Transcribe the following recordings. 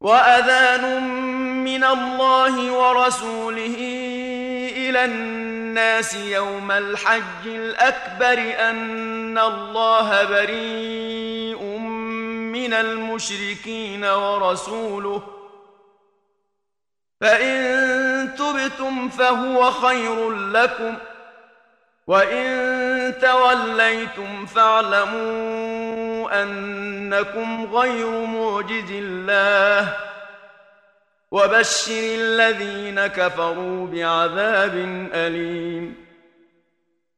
وأذان من الله ورسوله إلى الناس يوم الحج الأكبر أن الله بريء من المشركين ورسوله. فإن تبتم فهو خير لكم. وإن توليتم فاعلموا أنكم غير معجز الله وبشر الذين كفروا بعذاب أليم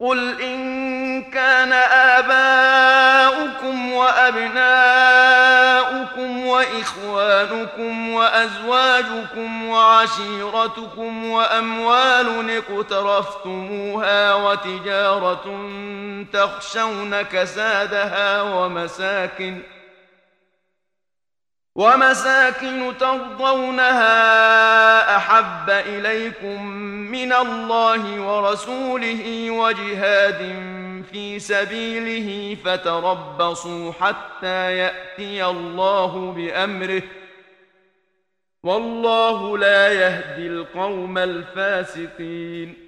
قل إن كان آباؤكم وأبناؤكم وإخوانكم وأزواجكم وعشيرتكم وأموال اقترفتموها وتجارة تخشون كسادها ومساكن ۖ ومساكن ترضونها أحب إليكم من الله ورسوله وجهاد في سبيله فتربصوا حتى يأتي الله بأمره والله لا يهدي القوم الفاسقين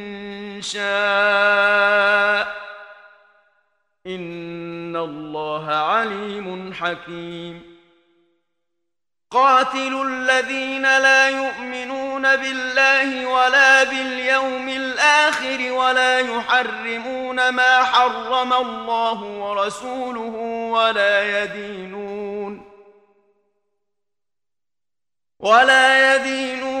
شاء. إن الله عليم حكيم. قاتلوا الذين لا يؤمنون بالله ولا باليوم الآخر ولا يحرمون ما حرم الله ورسوله ولا يدينون ولا يدينون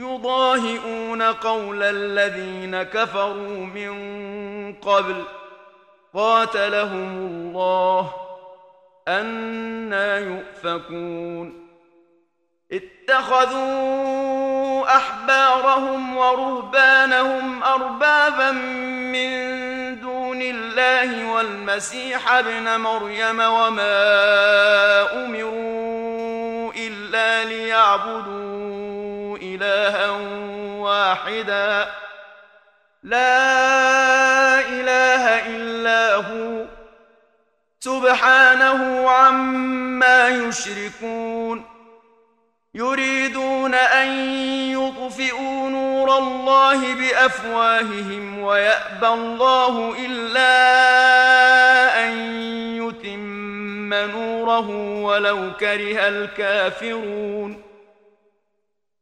يضاهئون قول الذين كفروا من قبل قاتلهم الله أنا يؤفكون اتخذوا أحبارهم ورهبانهم أربابا من دون الله والمسيح ابن مريم وما أمروا إلا ليعبدوا إلها واحدا. لا إله إلا هو. سبحانه عما يشركون. يريدون أن يطفئوا نور الله بأفواههم ويأبى الله إلا أن يتم نوره ولو كره الكافرون.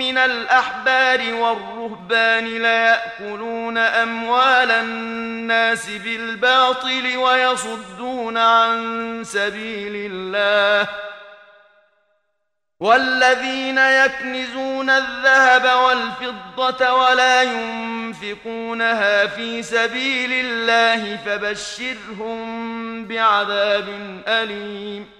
من الأحبار والرهبان ليأكلون أموال الناس بالباطل ويصدون عن سبيل الله والذين يكنزون الذهب والفضة ولا ينفقونها في سبيل الله فبشرهم بعذاب أليم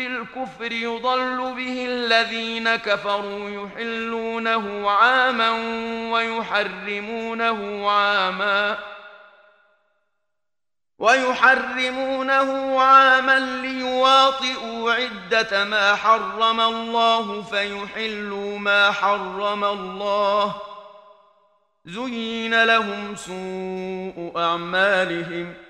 في الكفر يضل به الذين كفروا يحلونه عاما ويحرمونه عاما ويحرمونه عاما ليواطئوا عدة ما حرم الله فيحلوا ما حرم الله. زين لهم سوء أعمالهم ۖ.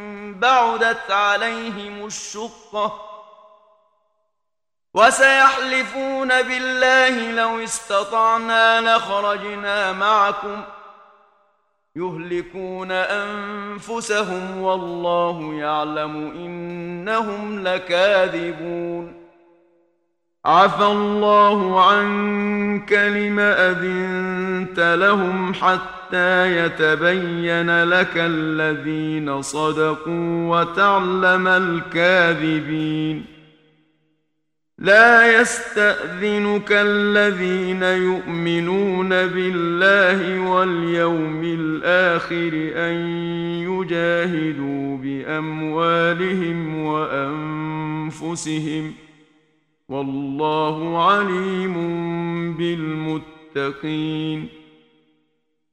بعدت عليهم الشقة وسيحلفون بالله لو استطعنا لخرجنا معكم يهلكون أنفسهم والله يعلم إنهم لكاذبون عفى الله عنك لم أذنت لهم حتى حتى يتبين لك الذين صدقوا وتعلم الكاذبين لا يستأذنك الذين يؤمنون بالله واليوم الآخر أن يجاهدوا بأموالهم وأنفسهم والله عليم بالمتقين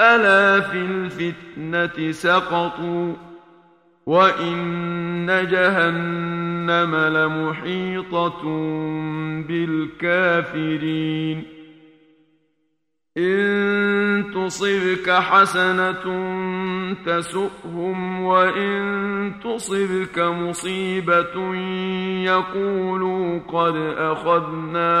الا في الفتنه سقطوا وان جهنم لمحيطه بالكافرين إن تصبك حسنة تسؤهم وإن تصبك مصيبة يقولوا قد أخذنا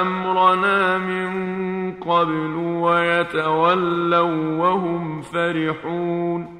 أمرنا من قبل ويتولوا وهم فرحون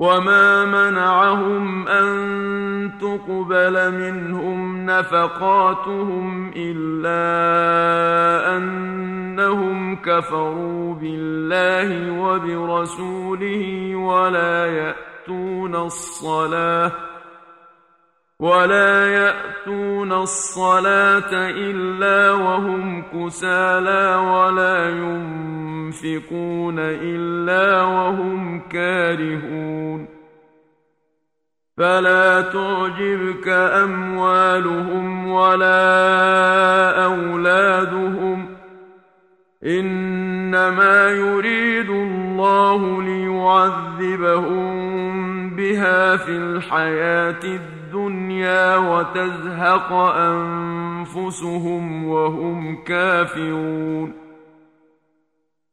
وما منعهم ان تقبل منهم نفقاتهم الا انهم كفروا بالله وبرسوله ولا ياتون الصلاه ولا ياتون الصلاه الا وهم كسالى ولا ينفقون الا وهم كارهون فلا تعجبك اموالهم ولا اولادهم انما يريد الله ليعذبهم بها في الحياة الدنيا الدنيا وتزهق أنفسهم وهم كافرون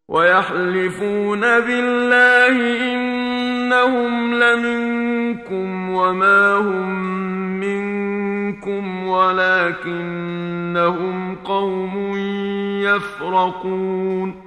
ويحلفون بالله إنهم لمنكم وما هم منكم ولكنهم قوم يفرقون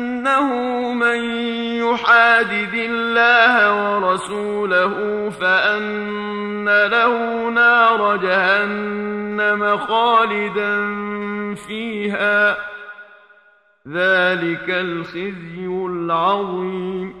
انه من يحادد الله ورسوله فان له نار جهنم خالدا فيها ذلك الخزي العظيم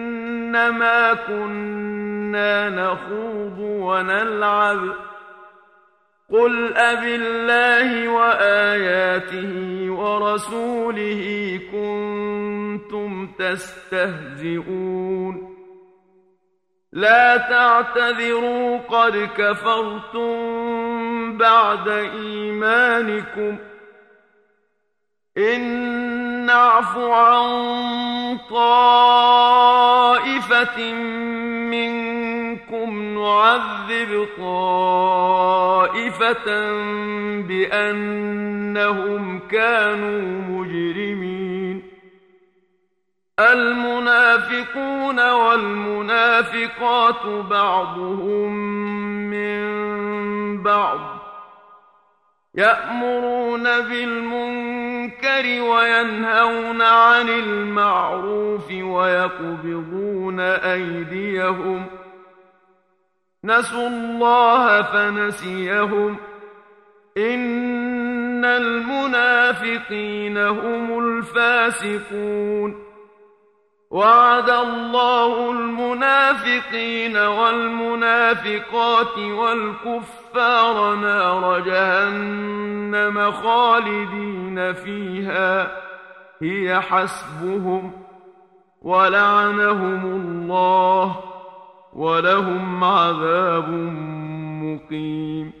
إنما كنا نخوض ونلعب. قل أب الله وآياته ورسوله كنتم تستهزئون. لا تعتذروا قد كفرتم بعد إيمانكم ۖ. إن نعف عن منكم نعذب طائفة بأنهم كانوا مجرمين. المنافقون والمنافقات بعضهم من بعض. يأمرون بالمنكر وينهون عن المعروف ويقبضون أيديهم. نسوا الله فنسيهم. إن المنافقين هم الفاسقون. وعد الله المنافقين والمنافقات والكفار نار جهنم خالدين فيها. هي حسبهم ولعنهم الله ولهم عذاب مقيم.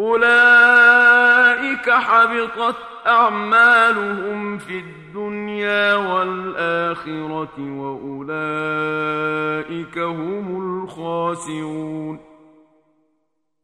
أولئك حبطت أعمالهم في الدنيا والآخرة وأولئك هم الخاسرون.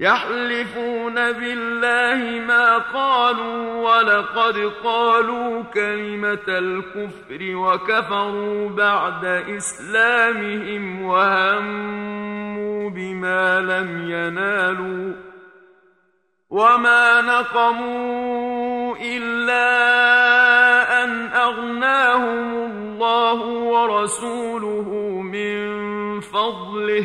يحلفون بالله ما قالوا ولقد قالوا كلمة الكفر وكفروا بعد إسلامهم وهموا بما لم ينالوا وما نقموا إلا آتاهم الله ورسوله من فضله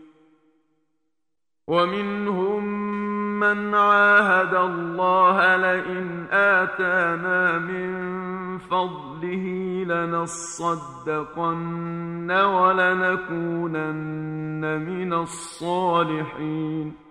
ومنهم من عاهد الله لئن آتانا من فضله لنصدقن ولنكونن من الصالحين.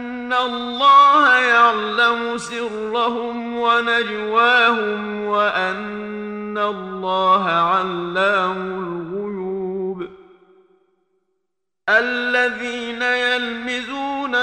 الله يعلم سرهم ونجواهم وأن الله علام الغيوب الذين يلمزون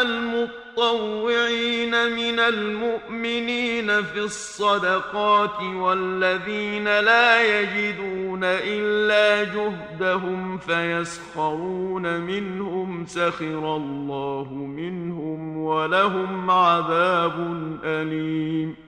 المطوعين من المؤمنين في الصدقات والذين لا يجدون إلا جهدهم فيسخرون منهم سخر الله منهم ولهم عذاب أليم.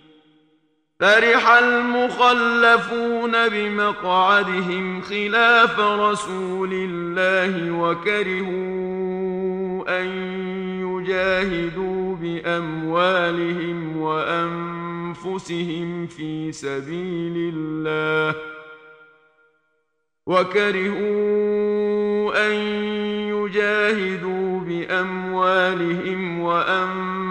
فرح المخلفون بمقعدهم خلاف رسول الله وكرهوا أن يجاهدوا بأموالهم وأنفسهم في سبيل الله وكرهوا أن يجاهدوا بأموالهم وأنفسهم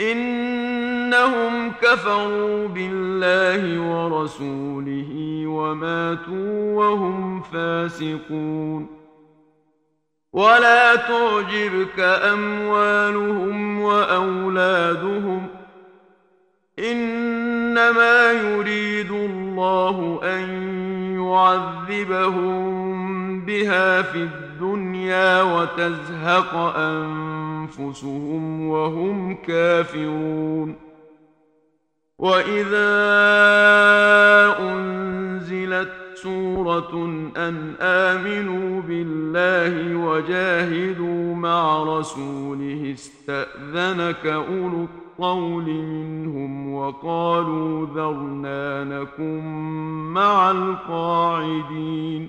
إنهم كفروا بالله ورسوله وماتوا وهم فاسقون. ولا تعجبك أموالهم وأولادهم. إنما يريد الله أن يعذبهم بها في الدنيا وتزهق أنفسهم وهم كافرون وإذا أنزلت سورة أن آمنوا بالله وجاهدوا مع رسوله استأذنك أولو الطول منهم وقالوا ذرنا نكن مع القاعدين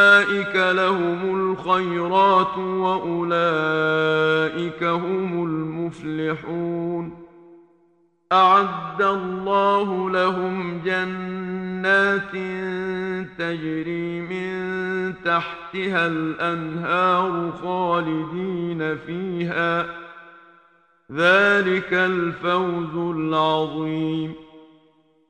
لهم الخيرات وأولئك هم المفلحون أعد الله لهم جنات تجري من تحتها الأنهار خالدين فيها ذلك الفوز العظيم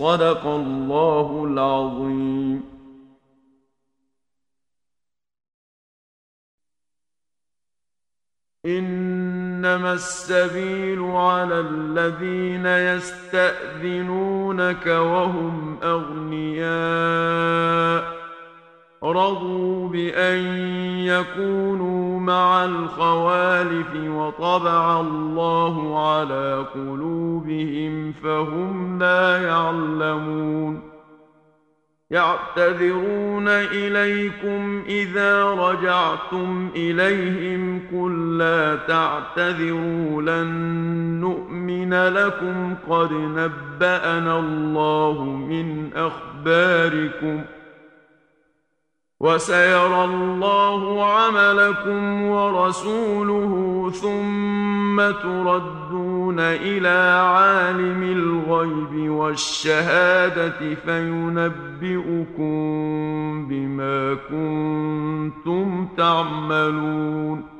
صدق الله العظيم. إنما السبيل على الذين يستأذنونك وهم أغنياء. رضوا بان يكونوا مع الخوالف وطبع الله على قلوبهم فهم لا يعلمون يعتذرون اليكم اذا رجعتم اليهم قل لا تعتذروا لن نؤمن لكم قد نبانا الله من اخباركم وسيرى الله عملكم ورسوله ثم تردون إلى عالم الغيب والشهادة فينبئكم بما كنتم تعملون.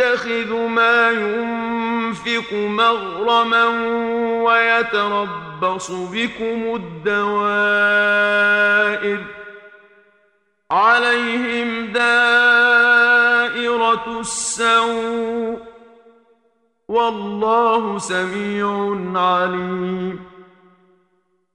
يتخذ ما ينفق مغرما ويتربص بكم الدوائر عليهم دائرة السوء والله سميع عليم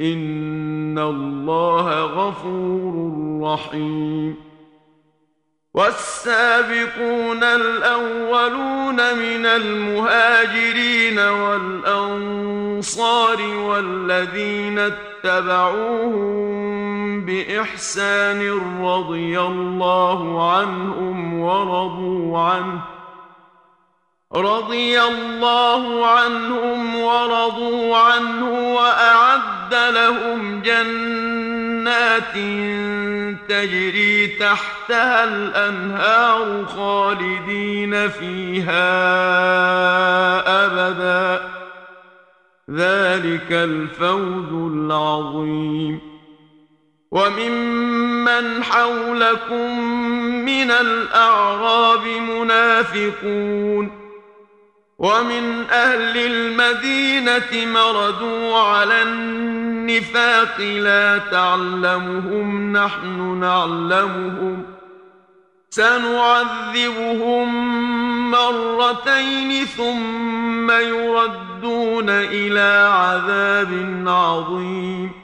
إن الله غفور رحيم والسابقون الأولون من المهاجرين والأنصار والذين اتبعوهم بإحسان رضي الله عنهم ورضوا عنه رضي الله عنهم ورضوا عنه وأعد لهم جنات تجري تحتها الأنهار خالدين فيها أبدا. ذلك الفوز العظيم. وممن حولكم من الأعراب منافقون. ومن أهل المدينة مردوا على النفاق لا تعلمهم نحن نعلمهم سنعذبهم مرتين ثم يردون إلى عذاب عظيم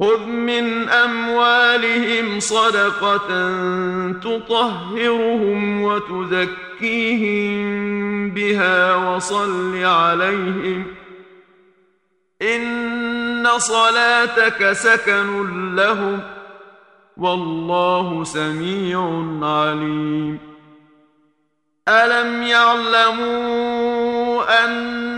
خذ من اموالهم صدقه تطهرهم وتزكيهم بها وصل عليهم ان صلاتك سكن لهم والله سميع عليم الم يعلموا ان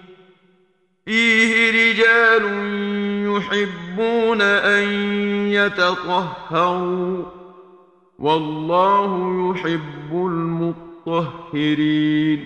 فيه رجال يحبون ان يتطهروا والله يحب المطهرين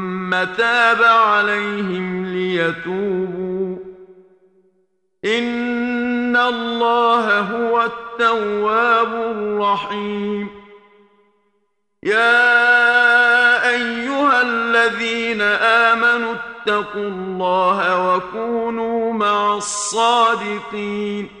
تاب عليهم ليتوبوا. إن الله هو التواب الرحيم. يا أيها الذين آمنوا اتقوا الله وكونوا مع الصادقين.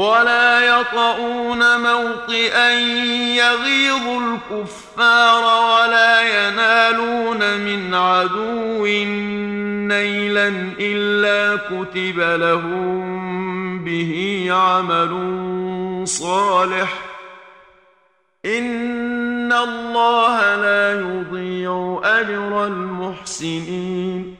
ولا يطؤون موطئا يغيظ الكفار ولا ينالون من عدو نيلا إلا كتب لهم به عمل صالح. إن الله لا يضيع أجر المحسنين.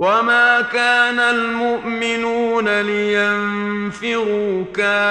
وما كان المؤمنون لينفروا كافه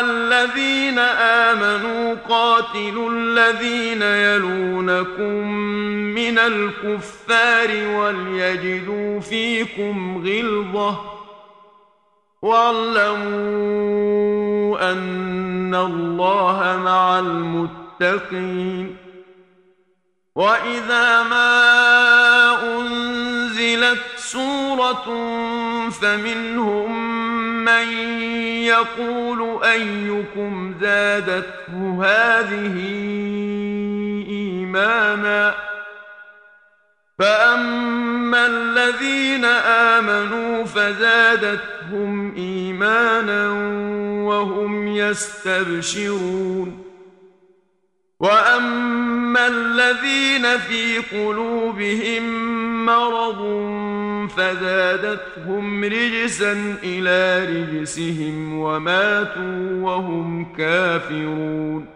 الذين آمنوا قاتلوا الذين يلونكم من الكفار وليجدوا فيكم غلظة واعلموا أن الله مع المتقين وإذا ما انزلت سوره فمنهم من يقول ايكم زادته هذه ايمانا فاما الذين امنوا فزادتهم ايمانا وهم يستبشرون واما الذين في قلوبهم مرض فزادتهم رجسا إلى رجسهم وماتوا وهم كافرون.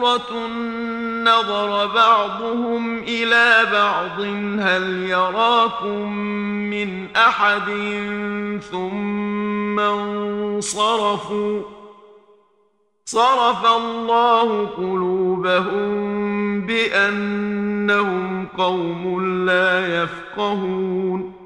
سورة نظر بعضهم إلى بعض. هل يراكم من أحد ثم انصرفوا؟ صرف الله قلوبهم بأنهم قوم لا يفقهون.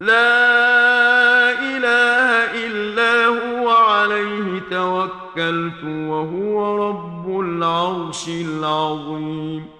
لا إله إلا هو عليه توكلت وهو رب العرش العظيم.